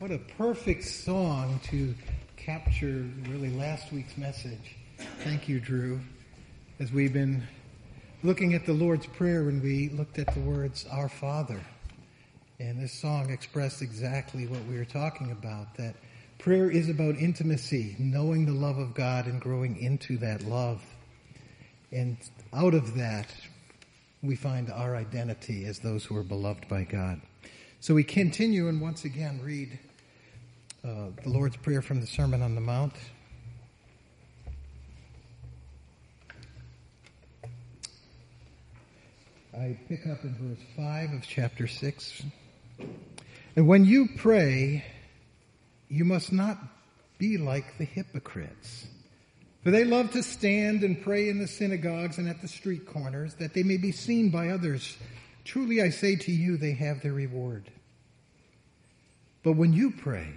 What a perfect song to capture really last week's message. Thank you, Drew. As we've been looking at the Lord's Prayer and we looked at the words, Our Father. And this song expressed exactly what we were talking about, that prayer is about intimacy, knowing the love of God and growing into that love. And out of that, we find our identity as those who are beloved by God. So we continue and once again read uh, the Lord's Prayer from the Sermon on the Mount. I pick up in verse 5 of chapter 6. And when you pray, you must not be like the hypocrites. For they love to stand and pray in the synagogues and at the street corners, that they may be seen by others. Truly I say to you, they have their reward. But when you pray,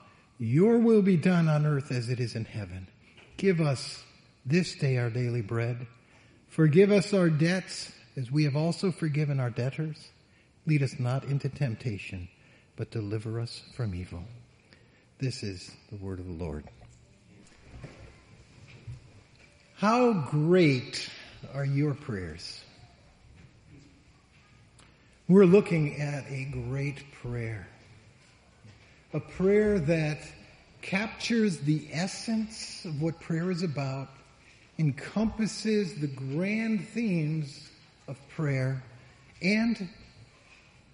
your will be done on earth as it is in heaven. Give us this day our daily bread. Forgive us our debts as we have also forgiven our debtors. Lead us not into temptation, but deliver us from evil. This is the word of the Lord. How great are your prayers? We're looking at a great prayer a prayer that captures the essence of what prayer is about, encompasses the grand themes of prayer, and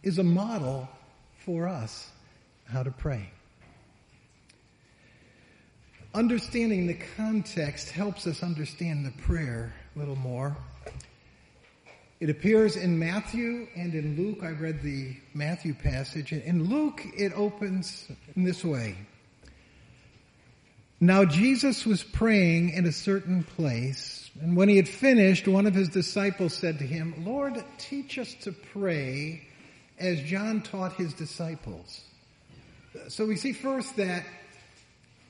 is a model for us how to pray. Understanding the context helps us understand the prayer a little more. It appears in Matthew and in Luke. I read the Matthew passage. In Luke, it opens in this way. Now Jesus was praying in a certain place, and when he had finished, one of his disciples said to him, Lord, teach us to pray as John taught his disciples. So we see first that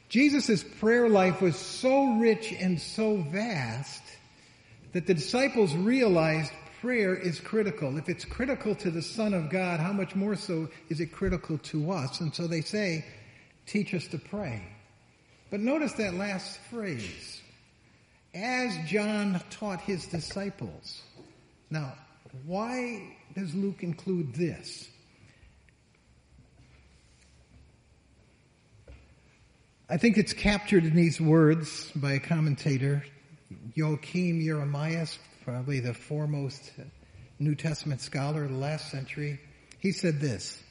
Jesus' prayer life was so rich and so vast that the disciples realized prayer is critical. If it's critical to the Son of God, how much more so is it critical to us? And so they say, teach us to pray. But notice that last phrase. As John taught his disciples. Now, why does Luke include this? I think it's captured in these words by a commentator, Joachim Jeremias probably the foremost New Testament scholar of the last century, he said this,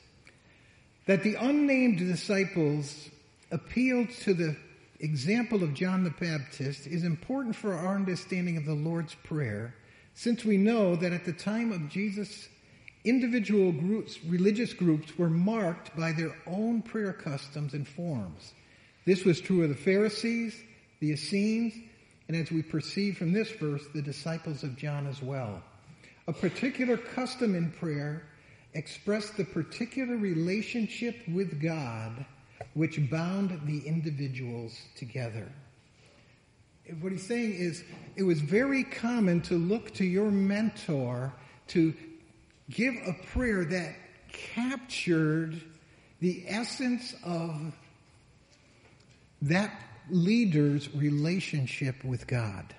that the unnamed disciples appealed to the example of John the Baptist is important for our understanding of the Lord's Prayer, since we know that at the time of Jesus, individual groups, religious groups were marked by their own prayer customs and forms. This was true of the Pharisees, the Essenes, and as we perceive from this verse, the disciples of John as well. A particular custom in prayer expressed the particular relationship with God which bound the individuals together. What he's saying is, it was very common to look to your mentor to give a prayer that captured the essence of that leader's relationship with God.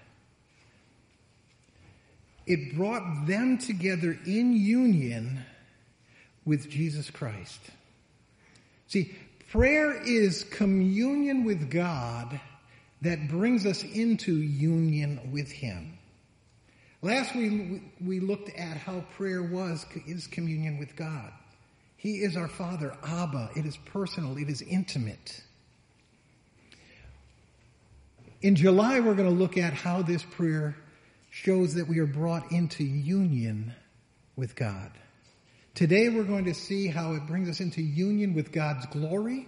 It brought them together in union with Jesus Christ. See, prayer is communion with God that brings us into union with Him. Last week we looked at how prayer was is communion with God. He is our Father, Abba. It is personal. It is intimate. In July, we're going to look at how this prayer shows that we are brought into union with God. Today we're going to see how it brings us into union with God's glory.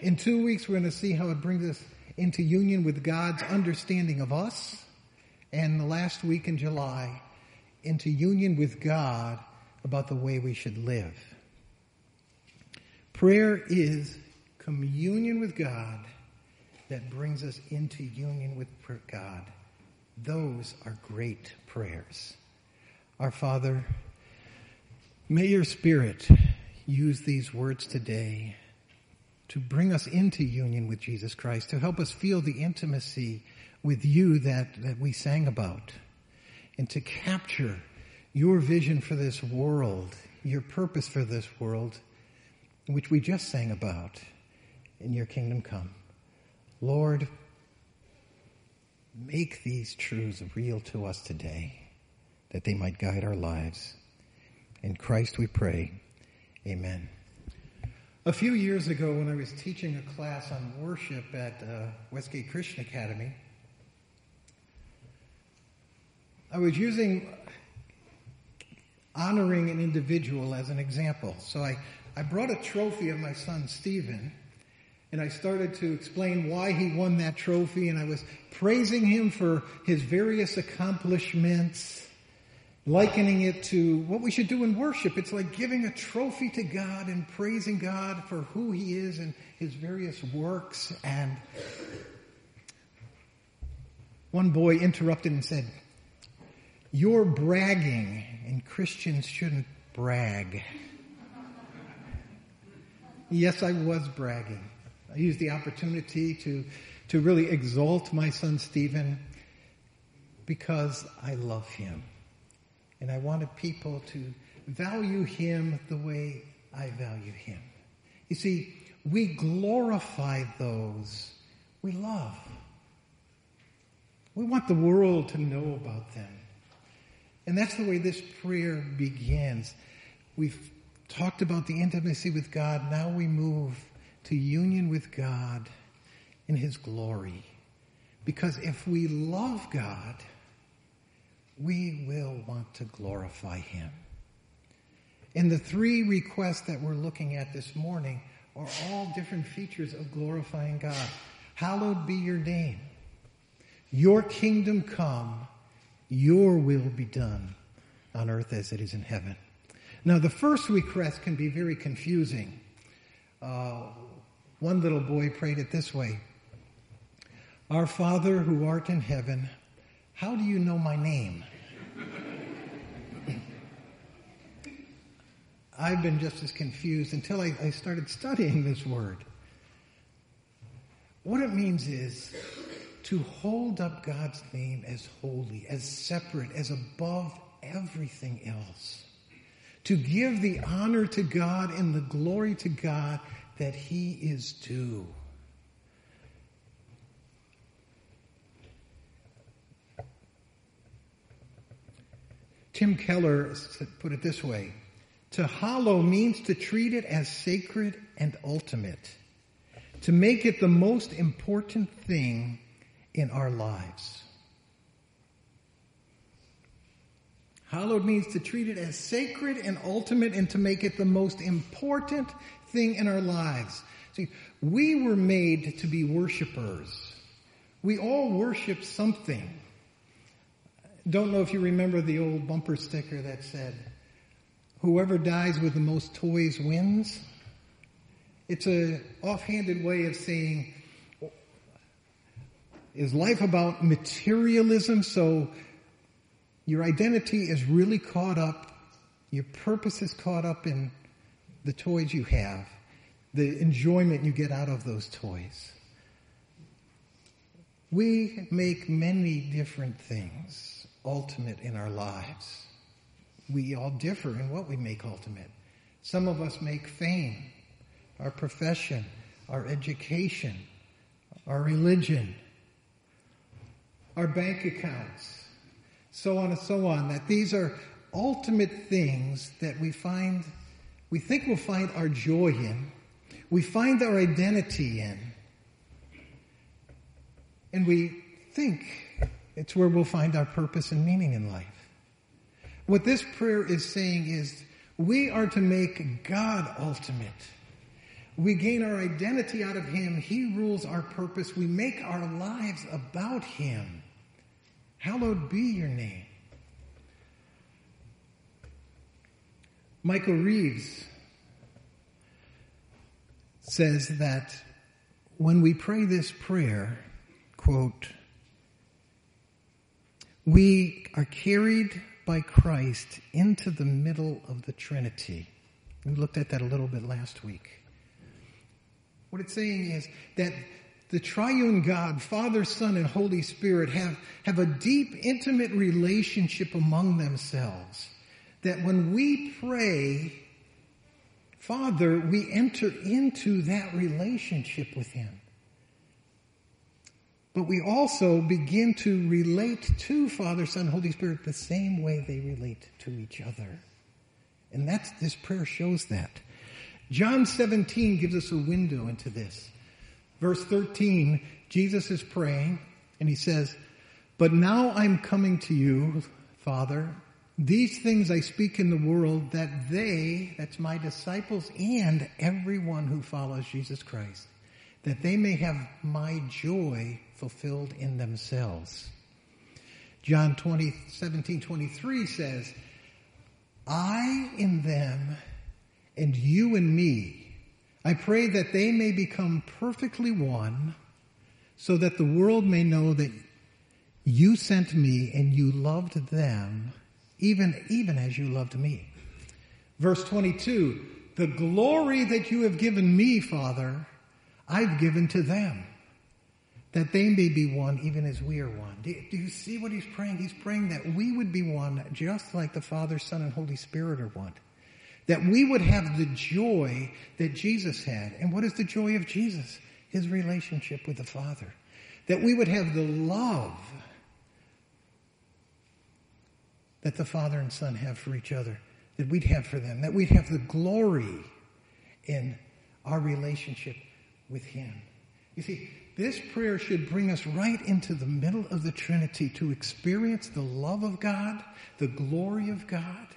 In two weeks we're going to see how it brings us into union with God's understanding of us. And the last week in July, into union with God about the way we should live. Prayer is communion with God that brings us into union with God. Those are great prayers. Our Father, may your Spirit use these words today to bring us into union with Jesus Christ, to help us feel the intimacy with you that, that we sang about, and to capture your vision for this world, your purpose for this world, which we just sang about, in your kingdom come. Lord, make these truths real to us today, that they might guide our lives. In Christ we pray. Amen. A few years ago, when I was teaching a class on worship at uh, Westgate Christian Academy, I was using honoring an individual as an example. So I, I brought a trophy of my son Stephen, and I started to explain why he won that trophy, and I was praising him for his various accomplishments likening it to what we should do in worship. It's like giving a trophy to God and praising God for who He is and His various works. And one boy interrupted and said, You're bragging, and Christians shouldn't brag. yes, I was bragging. I used the opportunity to, to really exalt my son Stephen because I love him. And I wanted people to value him the way I value him. You see, we glorify those we love. We want the world to know about them. And that's the way this prayer begins. We've talked about the intimacy with God. Now we move to union with God in His glory. Because if we love God, we will want to glorify Him. And the three requests that we're looking at this morning are all different features of glorifying God. Hallowed be your name. Your kingdom come. Your will be done on earth as it is in heaven. Now, the first request can be very confusing. Uh, one little boy prayed it this way Our Father who art in heaven, how do you know my name? I've been just as confused until I, I started studying this word. What it means is to hold up God's name as holy, as separate, as above everything else. To give the honor to God and the glory to God that He is due. Tim Keller put it this way To hallow means to treat it as sacred and ultimate, to make it the most important thing in our lives. Hallowed means to treat it as sacred and ultimate and to make it the most important thing in our lives. See, we were made to be worshipers. We all worship something. Don't know if you remember the old bumper sticker that said, whoever dies with the most toys wins. It's a offhanded way of saying, is life about materialism? So your identity is really caught up, your purpose is caught up in the toys you have, the enjoyment you get out of those toys. We make many different things ultimate in our lives. We all differ in what we make ultimate. Some of us make fame, our profession, our education, our religion, our bank accounts, so on and so on. That these are ultimate things that we find, we think we'll find our joy in, we find our identity in, and we think it's where we'll find our purpose and meaning in life. What this prayer is saying is We are to make God ultimate. We gain our identity out of Him. He rules our purpose. We make our lives about Him. Hallowed be your name. Michael Reeves says that when we pray this prayer, quote, we are carried by Christ into the middle of the Trinity. We looked at that a little bit last week. What it's saying is that the triune God, Father, Son, and Holy Spirit have, have a deep, intimate relationship among themselves. That when we pray, Father, we enter into that relationship with Him. But we also begin to relate to Father, Son, Holy Spirit the same way they relate to each other. And that's, this prayer shows that. John 17 gives us a window into this. Verse 13, Jesus is praying and he says, But now I'm coming to you, Father. These things I speak in the world that they, that's my disciples and everyone who follows Jesus Christ, that they may have my joy fulfilled in themselves. John 20, 17, 23 says, I in them and you in me I pray that they may become perfectly one so that the world may know that you sent me and you loved them even, even as you loved me. Verse 22, the glory that you have given me, Father, I've given to them that they may be one even as we are one. Do, do, you see what he's praying? He's praying that we would be one just like the Father, Son, and Holy Spirit are one. That we would have the joy that Jesus had. And what is the joy of Jesus? His relationship with the Father. That we would have the love that the Father and Son have for each other. That we'd have for them. That we'd have the glory in our relationship with Him. You see, this prayer should bring us right into the middle of the Trinity to experience the love of God, the glory of God,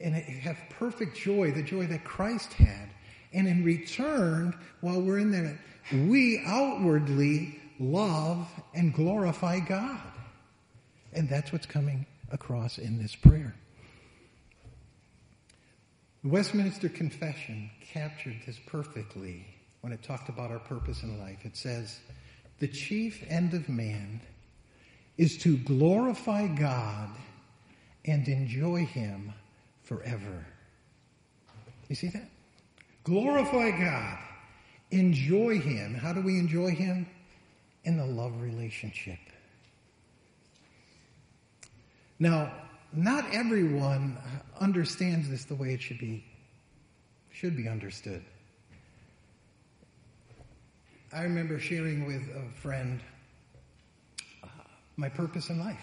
and have perfect joy, the joy that Christ had. And in return, while we're in there, we outwardly love and glorify God. And that's what's coming across in this prayer. The Westminster Confession captured this perfectly when it talked about our purpose in life. It says, the chief end of man is to glorify God and enjoy Him forever. You see that? Glorify God. Enjoy Him. How do we enjoy Him? In the love relationship. Now, not everyone understands this the way it should be, should be understood. I remember sharing with a friend my purpose in life.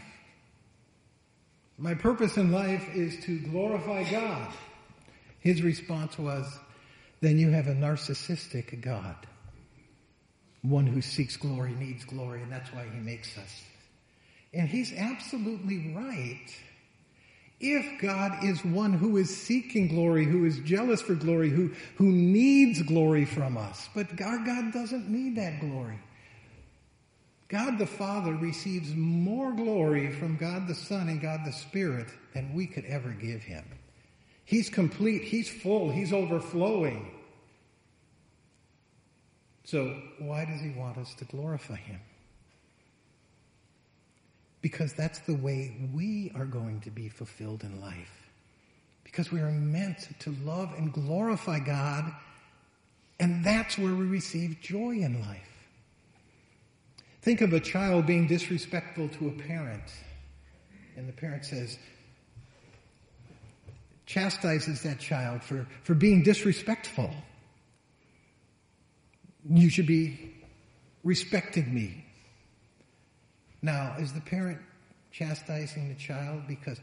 My purpose in life is to glorify God. His response was, then you have a narcissistic God. One who seeks glory needs glory, and that's why he makes us. And he's absolutely right. If God is one who is seeking glory, who is jealous for glory, who, who needs glory from us, but our God doesn't need that glory. God the Father receives more glory from God the Son and God the Spirit than we could ever give him. He's complete, he's full, he's overflowing. So, why does he want us to glorify him? Because that's the way we are going to be fulfilled in life. Because we are meant to love and glorify God, and that's where we receive joy in life. Think of a child being disrespectful to a parent, and the parent says, chastises that child for, for being disrespectful. You should be respecting me. Now, is the parent chastising the child because,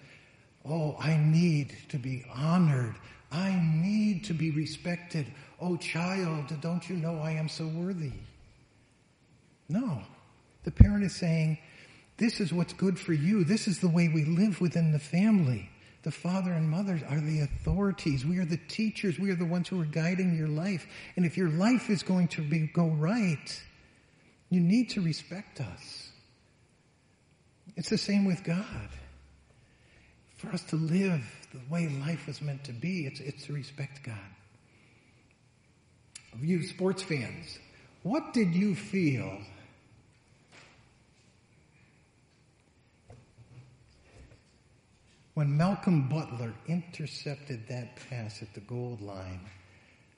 oh, I need to be honored. I need to be respected. Oh, child, don't you know I am so worthy? No. The parent is saying, this is what's good for you. This is the way we live within the family. the father and mother are the authorities. We are the teachers. We are the ones who are guiding your life. And if your life is going to be, go right, you need to respect us. It's the same with God. For us to live the way life was meant to be, it's, it's to respect God. You sports fans, what did you feel when Malcolm Butler intercepted that pass at the goal line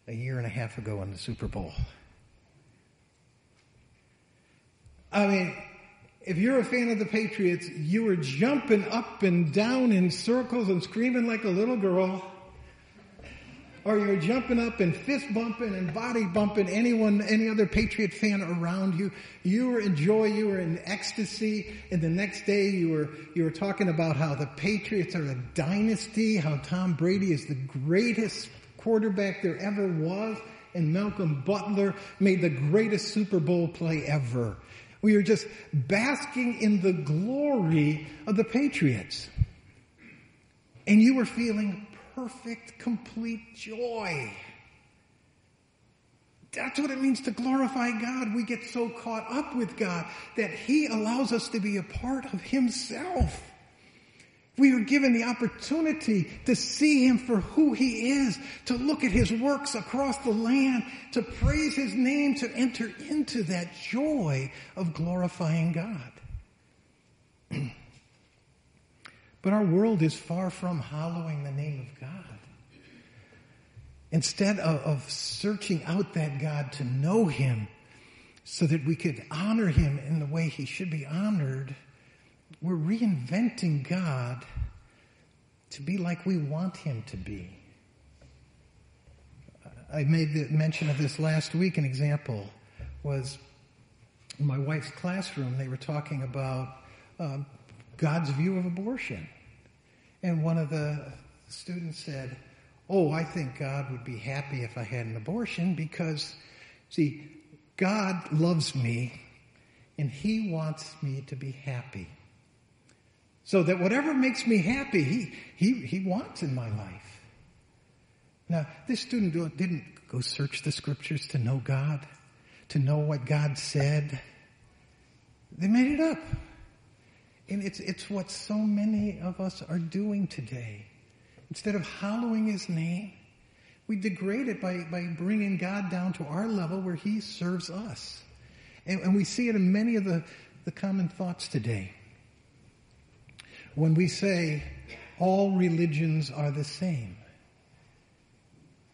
a year and a half ago in the Super Bowl? I mean, if you're a fan of the Patriots, you were jumping up and down in circles and screaming like a little girl. Or you're jumping up and fist bumping and body bumping anyone, any other Patriot fan around you. You were in joy, you were in ecstasy, and the next day you were, you were talking about how the Patriots are a dynasty, how Tom Brady is the greatest quarterback there ever was, and Malcolm Butler made the greatest Super Bowl play ever. We are just basking in the glory of the Patriots. And you were feeling perfect, complete joy. That's what it means to glorify God. We get so caught up with God that He allows us to be a part of Himself. We are given the opportunity to see Him for who He is, to look at His works across the land, to praise His name, to enter into that joy of glorifying God. but our world is far from hallowing the name of God. Instead of, of searching out that God to know Him so that we could honor Him in the way He should be honored, we're reinventing God to be like we want Him to be. I made the mention of this last week. An example was in my wife's classroom. They were talking about uh, God's view of abortion. And one of the students said, Oh, I think God would be happy if I had an abortion because, see, God loves me and He wants me to be happy. So that whatever makes me happy, he, he, he wants in my life. Now, this student didn't go search the scriptures to know God, to know what God said. They made it up. And it's, it's what so many of us are doing today. Instead of hallowing his name, we degrade it by, by bringing God down to our level where he serves us. And, and we see it in many of the, the common thoughts today when we say all religions are the same,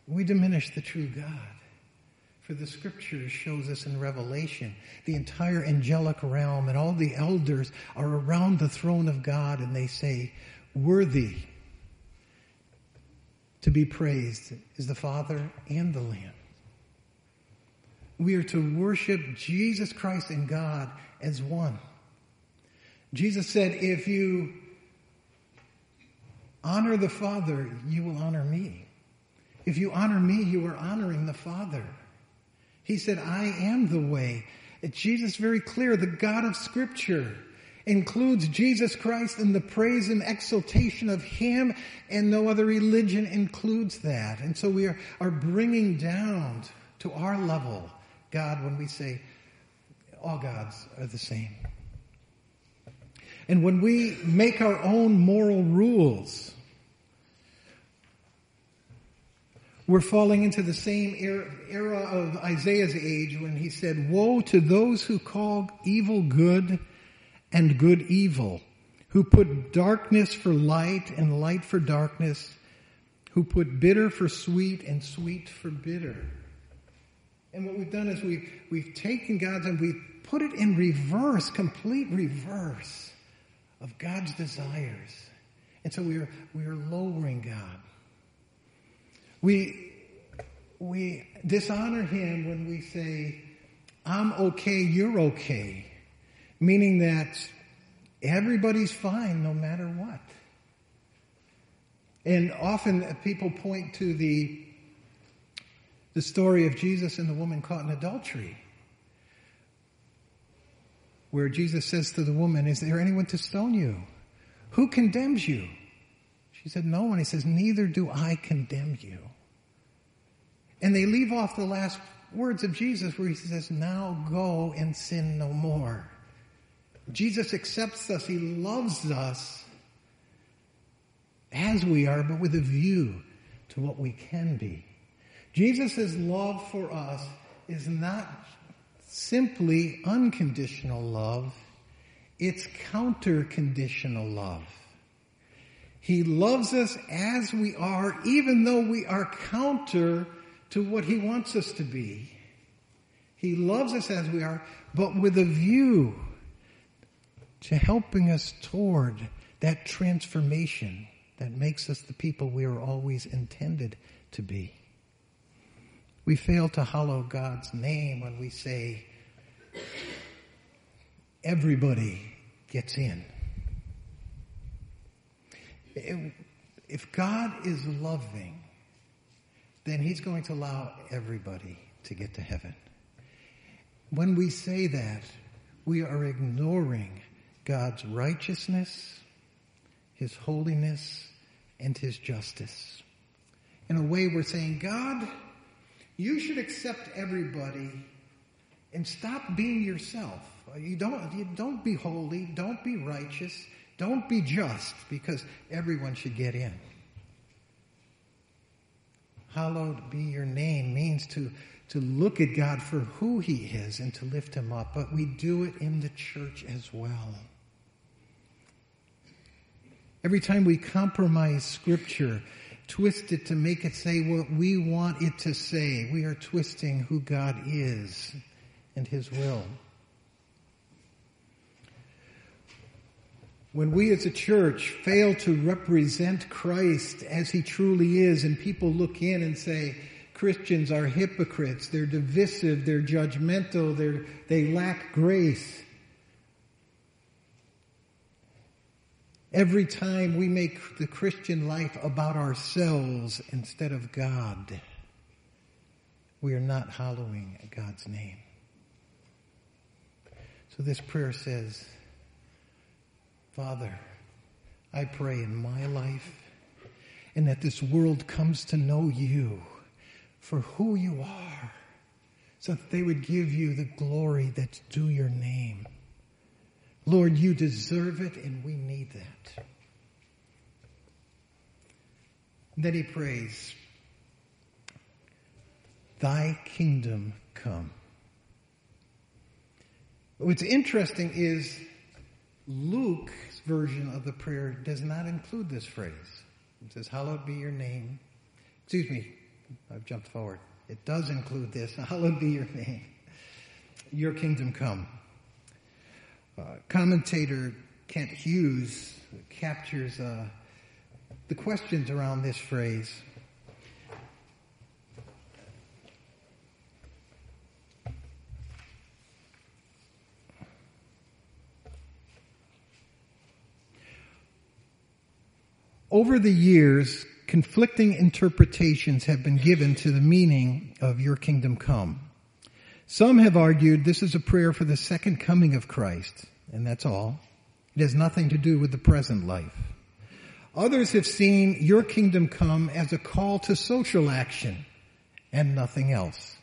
we diminish the true God. For the scriptures shows us in Revelation, the entire angelic realm and all the elders are around the throne of God and they say, worthy to be praised is the Father and the Lamb. We are to worship Jesus Christ and God as one. Jesus said, if you honor the Father, you will honor me. If you honor me, you are honoring the Father. He said, I am the way. Jesus very clear, the God of scripture includes Jesus Christ in the praise and exaltation of Him and no other religion includes that. And so we are, are bringing down to our level God when we say all gods are the same. And when we make our own moral rules, we're falling into the same er-, era of Isaiah's age when he said, Woe to those who call evil good and good evil, who put darkness for light and light for darkness, who put bitter for sweet and sweet for bitter. And what we've done is we've, we've taken God's and we've put it in reverse, complete reverse of God's desires. And so we are, we are lowering God. We, we dishonor Him when we say, I'm okay, you're okay. Meaning that everybody's fine no matter what. And often people point to the, the story of Jesus and the woman caught in adultery where Jesus says to the woman, Is there anyone to stone you? Who condemns you? She said, No. And he says, Neither do I condemn you. And they leave off the last words of Jesus where he says, Now go and sin no more. Jesus accepts us. He loves us as we are, but with a view to what we can be. Jesus' love for us is not simply unconditional love, it's counter conditional love. He loves us as we are, even though we are counter to what He wants us to be. He loves us as we are, but with a view to helping us toward that transformation that makes us the people we are always intended to be. We fail to hallow God's name when we say, everybody gets in. If God is loving, then He's going to allow everybody to get to heaven. When we say that, we are ignoring God's righteousness, His holiness, and His justice. In a way, we're saying, God, you should accept everybody and stop being yourself. You don't, you don't be holy, don't be righteous, don't be just, because everyone should get in. Hallowed be your name means to, to look at God for who he is and to lift him up, but we do it in the church as well. Every time we compromise scripture, twist it to make it say what we want it to say, we are twisting who God is and his will. When we as a church fail to represent Christ as he truly is and people look in and say, Christians are hypocrites, they're divisive, they're judgmental, they're, they lack grace. Every time we make the Christian life about ourselves instead of God, we are not hallowing God's name. So this prayer says, Father, I pray in my life and that this world comes to know you for who you are so that they would give you the glory that's due your name. Lord, you deserve it and we need that. And then he prays, Thy kingdom come. What's interesting is Luke's version of the prayer does not include this phrase. It says, Hallowed be your name. Excuse me, I've jumped forward. It does include this. Hallowed be your name. Your kingdom come. Uh, commentator Kent Hughes captures uh, the questions around this phrase. Over the years, conflicting interpretations have been given to the meaning of your kingdom come. Some have argued this is a prayer for the second coming of Christ, and that's all. It has nothing to do with the present life. Others have seen your kingdom come as a call to social action and nothing else.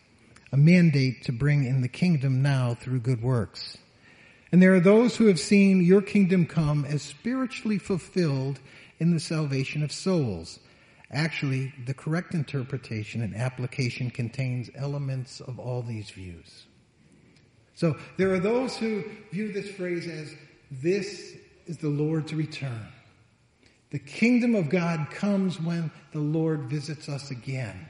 A mandate to bring in the kingdom now through good works. And there are those who have seen your kingdom come as spiritually fulfilled in the salvation of souls Actually, the correct interpretation and application contains elements of all these views. So there are those who view this phrase as this is the Lord's return. The kingdom of God comes when the Lord visits us again.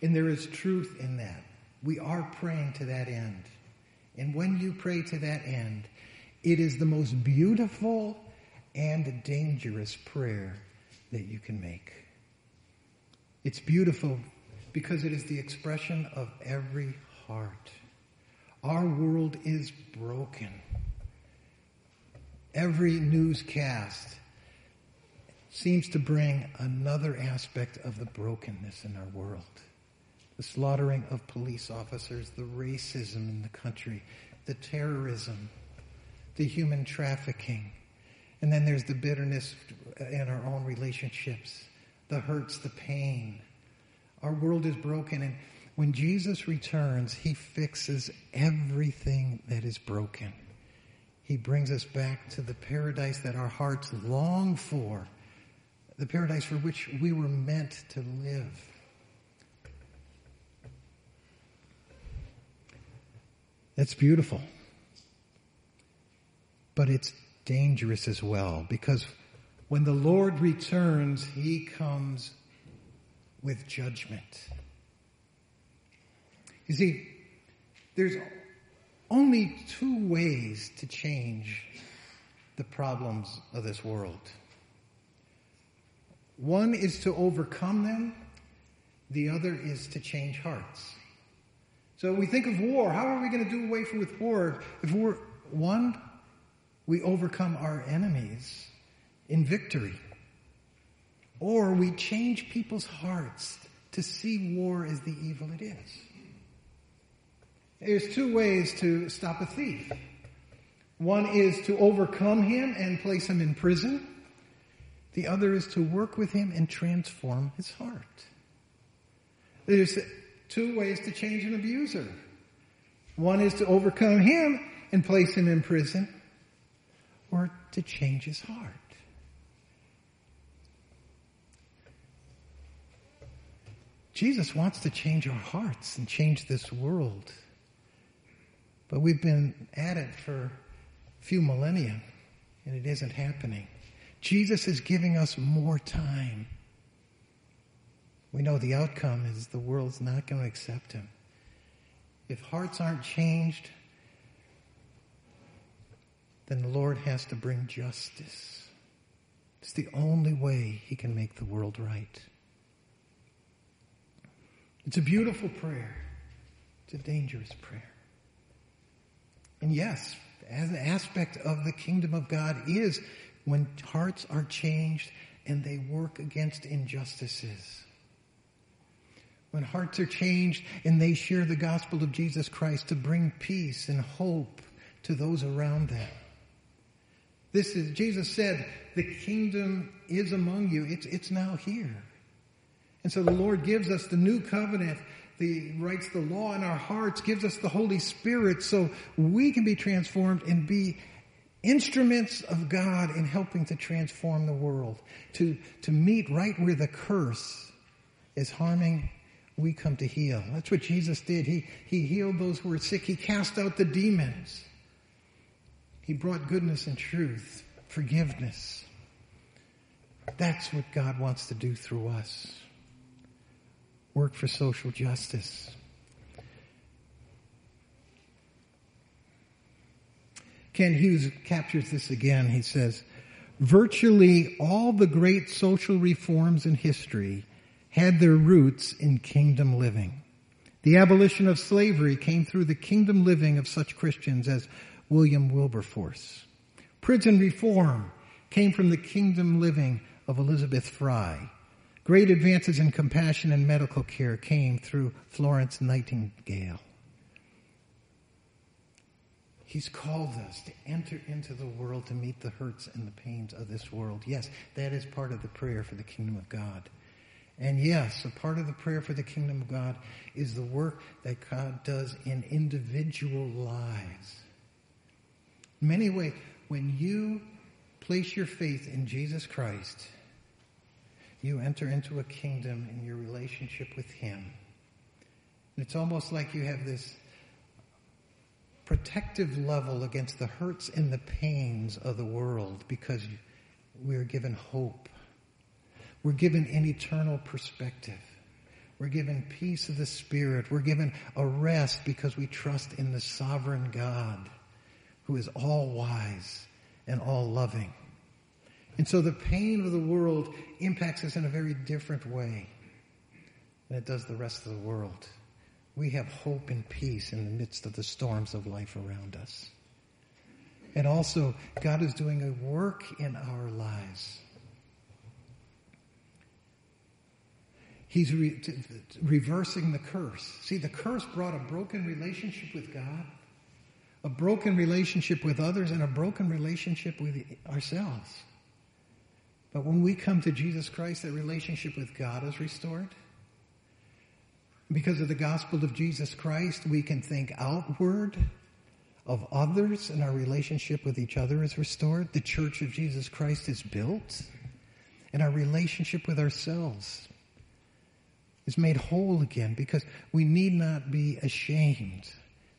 And there is truth in that. We are praying to that end. And when you pray to that end, it is the most beautiful and dangerous prayer that you can make. It's beautiful because it is the expression of every heart. Our world is broken. Every newscast seems to bring another aspect of the brokenness in our world. The slaughtering of police officers, the racism in the country, the terrorism, the human trafficking, And then there's the bitterness in our own relationships, the hurts, the pain. Our world is broken. And when Jesus returns, he fixes everything that is broken. He brings us back to the paradise that our hearts long for, the paradise for which we were meant to live. That's beautiful. But it's dangerous as well because when the Lord returns, he comes with judgment. You see, there's only two ways to change the problems of this world. One is to overcome them. The other is to change hearts. So we think of war. How are we going to do away with war? If we're one, we overcome our enemies in victory. Or we change people's hearts to see war as the evil it is. There's two ways to stop a thief. One is to overcome him and place him in prison. The other is to work with him and transform his heart. There's two ways to change an abuser. One is to overcome him and place him in prison, or to change his heart. Jesus wants to change our hearts and change this world. But we've been at it for a few millennia and it isn't happening. Jesus is giving us more time. We know the outcome is the world's not going to accept him. If hearts aren't changed, then the Lord has to bring justice. It's the only way he can make the world right. It's a beautiful prayer. It's a dangerous prayer. And yes, as an aspect of the kingdom of God is when hearts are changed and they work against injustices. When hearts are changed and they share the gospel of Jesus Christ to bring peace and hope to those around them. This is, Jesus said, the kingdom is among you. It's, it's now here. And so the Lord gives us the new covenant the, writes the law in our hearts, gives us the Holy Spirit so we can be transformed and be instruments of God in helping to transform the world. To, to meet right where the curse is harming, we come to heal. That's what Jesus did. He, he healed those who were sick. He cast out the demons. He brought goodness and truth, forgiveness. That's what God wants to do through us work for social justice. Kent Hughes captures this again. He says, virtually all the great social reforms in history had their roots in kingdom living. The abolition of slavery came through the kingdom living of such Christians as William Wilberforce. Prison reform came from the kingdom living of Elizabeth Fry. Great advances in compassion and medical care came through Florence Nightingale. He's called us to enter into the world to meet the hurts and the pains of this world. Yes, that is part of the prayer for the kingdom of God. And yes, a part of the prayer for the kingdom of God is the work that God does in individual lives. In many ways, when you place your faith in Jesus Christ, you enter into a kingdom in your relationship with Him. And It's almost like you have this protective level against the hurts and the pains of the world because we are given hope. We're given an eternal perspective. We're given peace of the Spirit. We're given a rest because we trust in the sovereign God who is all wise and all loving. And so the pain of the world impacts us in a very different way than it does the rest of the world. We have hope and peace in the midst of the storms of life around us. And also, God is doing a work in our lives. He's re- reversing the curse. See, the curse brought a broken relationship with God, a broken relationship with others and a broken relationship with ourselves. But when we come to Jesus Christ, that relationship with God is restored. Because of the gospel of Jesus Christ, we can think outward of others and our relationship with each other is restored. The church of Jesus Christ is built and our relationship with ourselves is made whole again because we need not be ashamed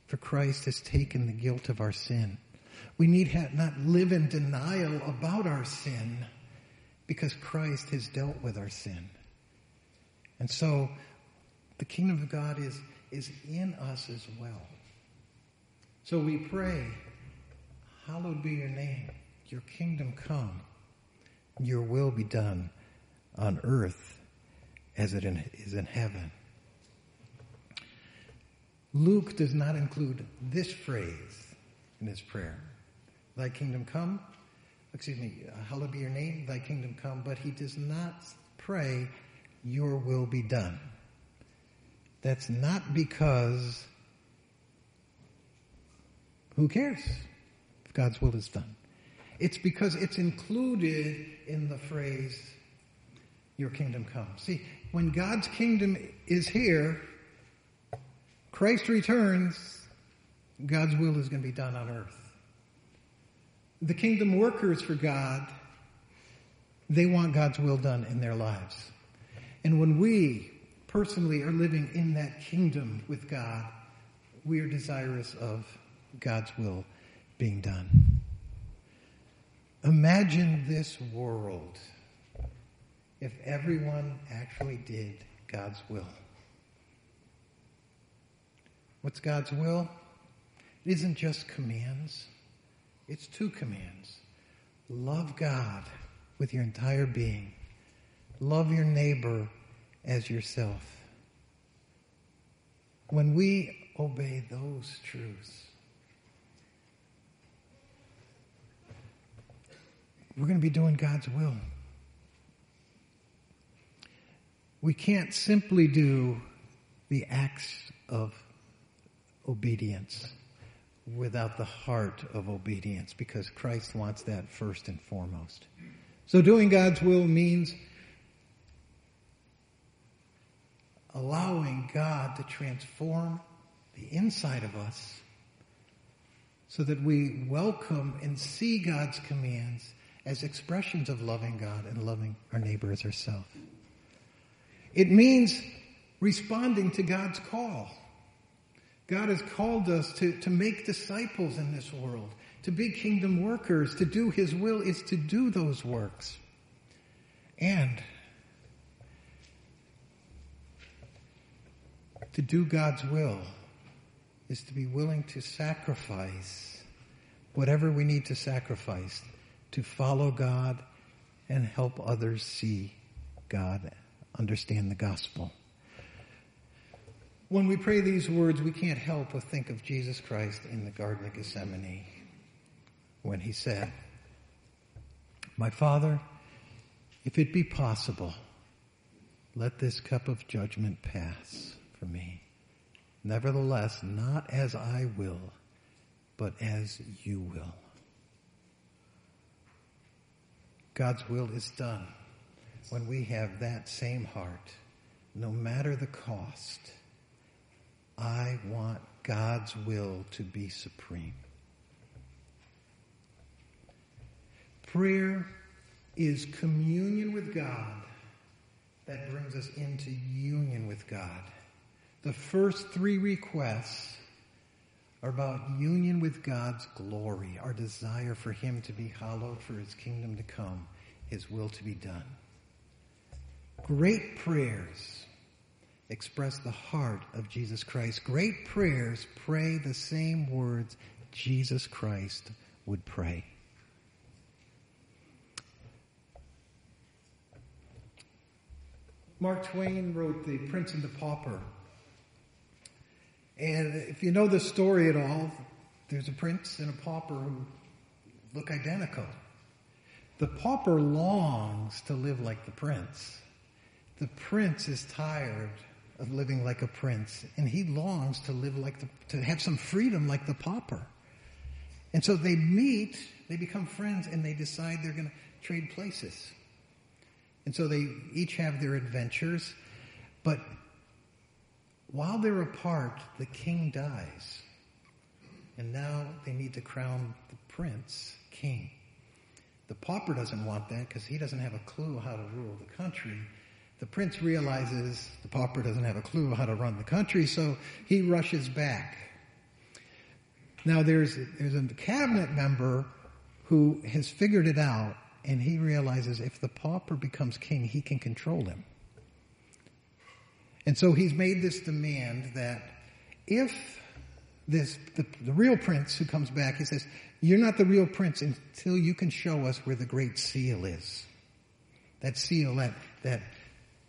for Christ has taken the guilt of our sin. We need not live in denial about our sin because Christ has dealt with our sin. And so the kingdom of God is, is in us as well. So we pray, hallowed be your name, your kingdom come, your will be done on earth as it is in heaven. Luke does not include this phrase in his prayer. Thy kingdom come, excuse me, uh, hallowed be your name, thy kingdom come, but he does not pray, your will be done. That's not because who cares if God's will is done? It's because it's included in the phrase, your kingdom come. See, when God's kingdom is here, Christ returns, God's will is going to be done on earth. The kingdom workers for God, they want God's will done in their lives. And when we personally are living in that kingdom with God, we are desirous of God's will being done. Imagine this world if everyone actually did God's will. What's God's will? It isn't just commands. It's two commands. Love God with your entire being. Love your neighbor as yourself. When we obey those truths, we're going to be doing God's will. We can't simply do the acts of obedience without the heart of obedience because Christ wants that first and foremost. So doing God's will means allowing God to transform the inside of us so that we welcome and see God's commands as expressions of loving God and loving our neighbor as ourselves. It means responding to God's call. God has called us to, to make disciples in this world, to be kingdom workers, to do His will is to do those works. And to do God's will is to be willing to sacrifice whatever we need to sacrifice to follow God and help others see God, understand the gospel. When we pray these words, we can't help but think of Jesus Christ in the Garden of Gethsemane when he said, My Father, if it be possible, let this cup of judgment pass from me. Nevertheless, not as I will, but as you will. God's will is done when we have that same heart, no matter the cost. I want God's will to be supreme. Prayer is communion with God that brings us into union with God. The first three requests are about union with God's glory, our desire for Him to be hallowed, for His kingdom to come, His will to be done. Great prayers express the heart of Jesus Christ. Great prayers pray the same words Jesus Christ would pray. Mark Twain wrote The Prince and the Pauper. And if you know the story at all, there's a prince and a pauper who look identical. The pauper longs to live like the prince. The prince is tired of living like a prince, and he longs to live like the, to have some freedom like the pauper. And so they meet, they become friends, and they decide they're going to trade places. And so they each have their adventures. But while they're apart, the king dies. And now they need to crown the prince king. The pauper doesn't want that because he doesn't have a clue how to rule the country. The prince realizes the pauper doesn't have a clue how to run the country, so he rushes back. Now there's, there's a cabinet member who has figured it out and he realizes if the pauper becomes king, he can control him. And so he's made this demand that if this, the, the real prince who comes back, he says, you're not the real prince until you can show us where the great seal is. That seal that, that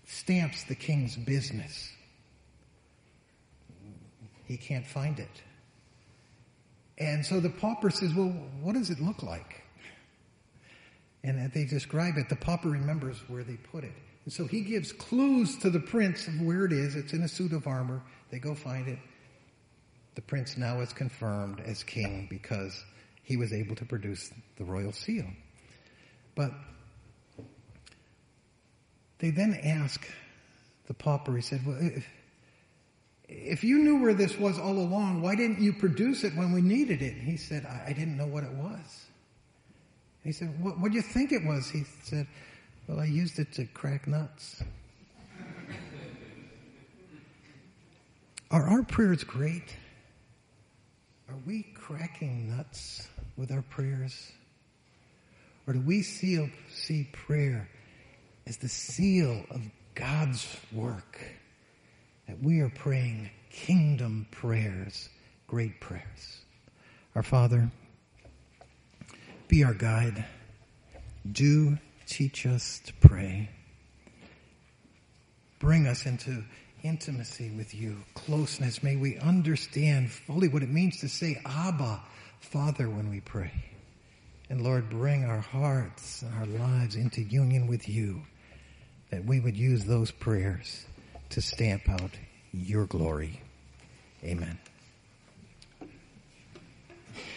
stamps the king's business. He can't find it. And so the pauper says, well, what does it look like? And they describe it. The pauper remembers where they put it. And so he gives clues to the prince of where it is. It's in a suit of armor. They go find it. The prince now is confirmed as king because he was able to produce the royal seal. But they then ask the pauper, he said, well, if, if you knew where this was all along, why didn't you produce it when we needed it? He said, I, I didn't know what it was. He said, what, what do you think it was? He said, well, I used it to crack nuts. Are our prayers great? Are we cracking nuts with our prayers? Or do we see, see prayer as the seal of God's work? That we are praying kingdom prayers, great prayers. Our Father, be our guide. Do teach us to pray. Bring us into intimacy with you, closeness. May we understand fully what it means to say Abba, Father, when we pray. And Lord, bring our hearts and our lives into union with you, that we would use those prayers to stamp out your glory. Amen.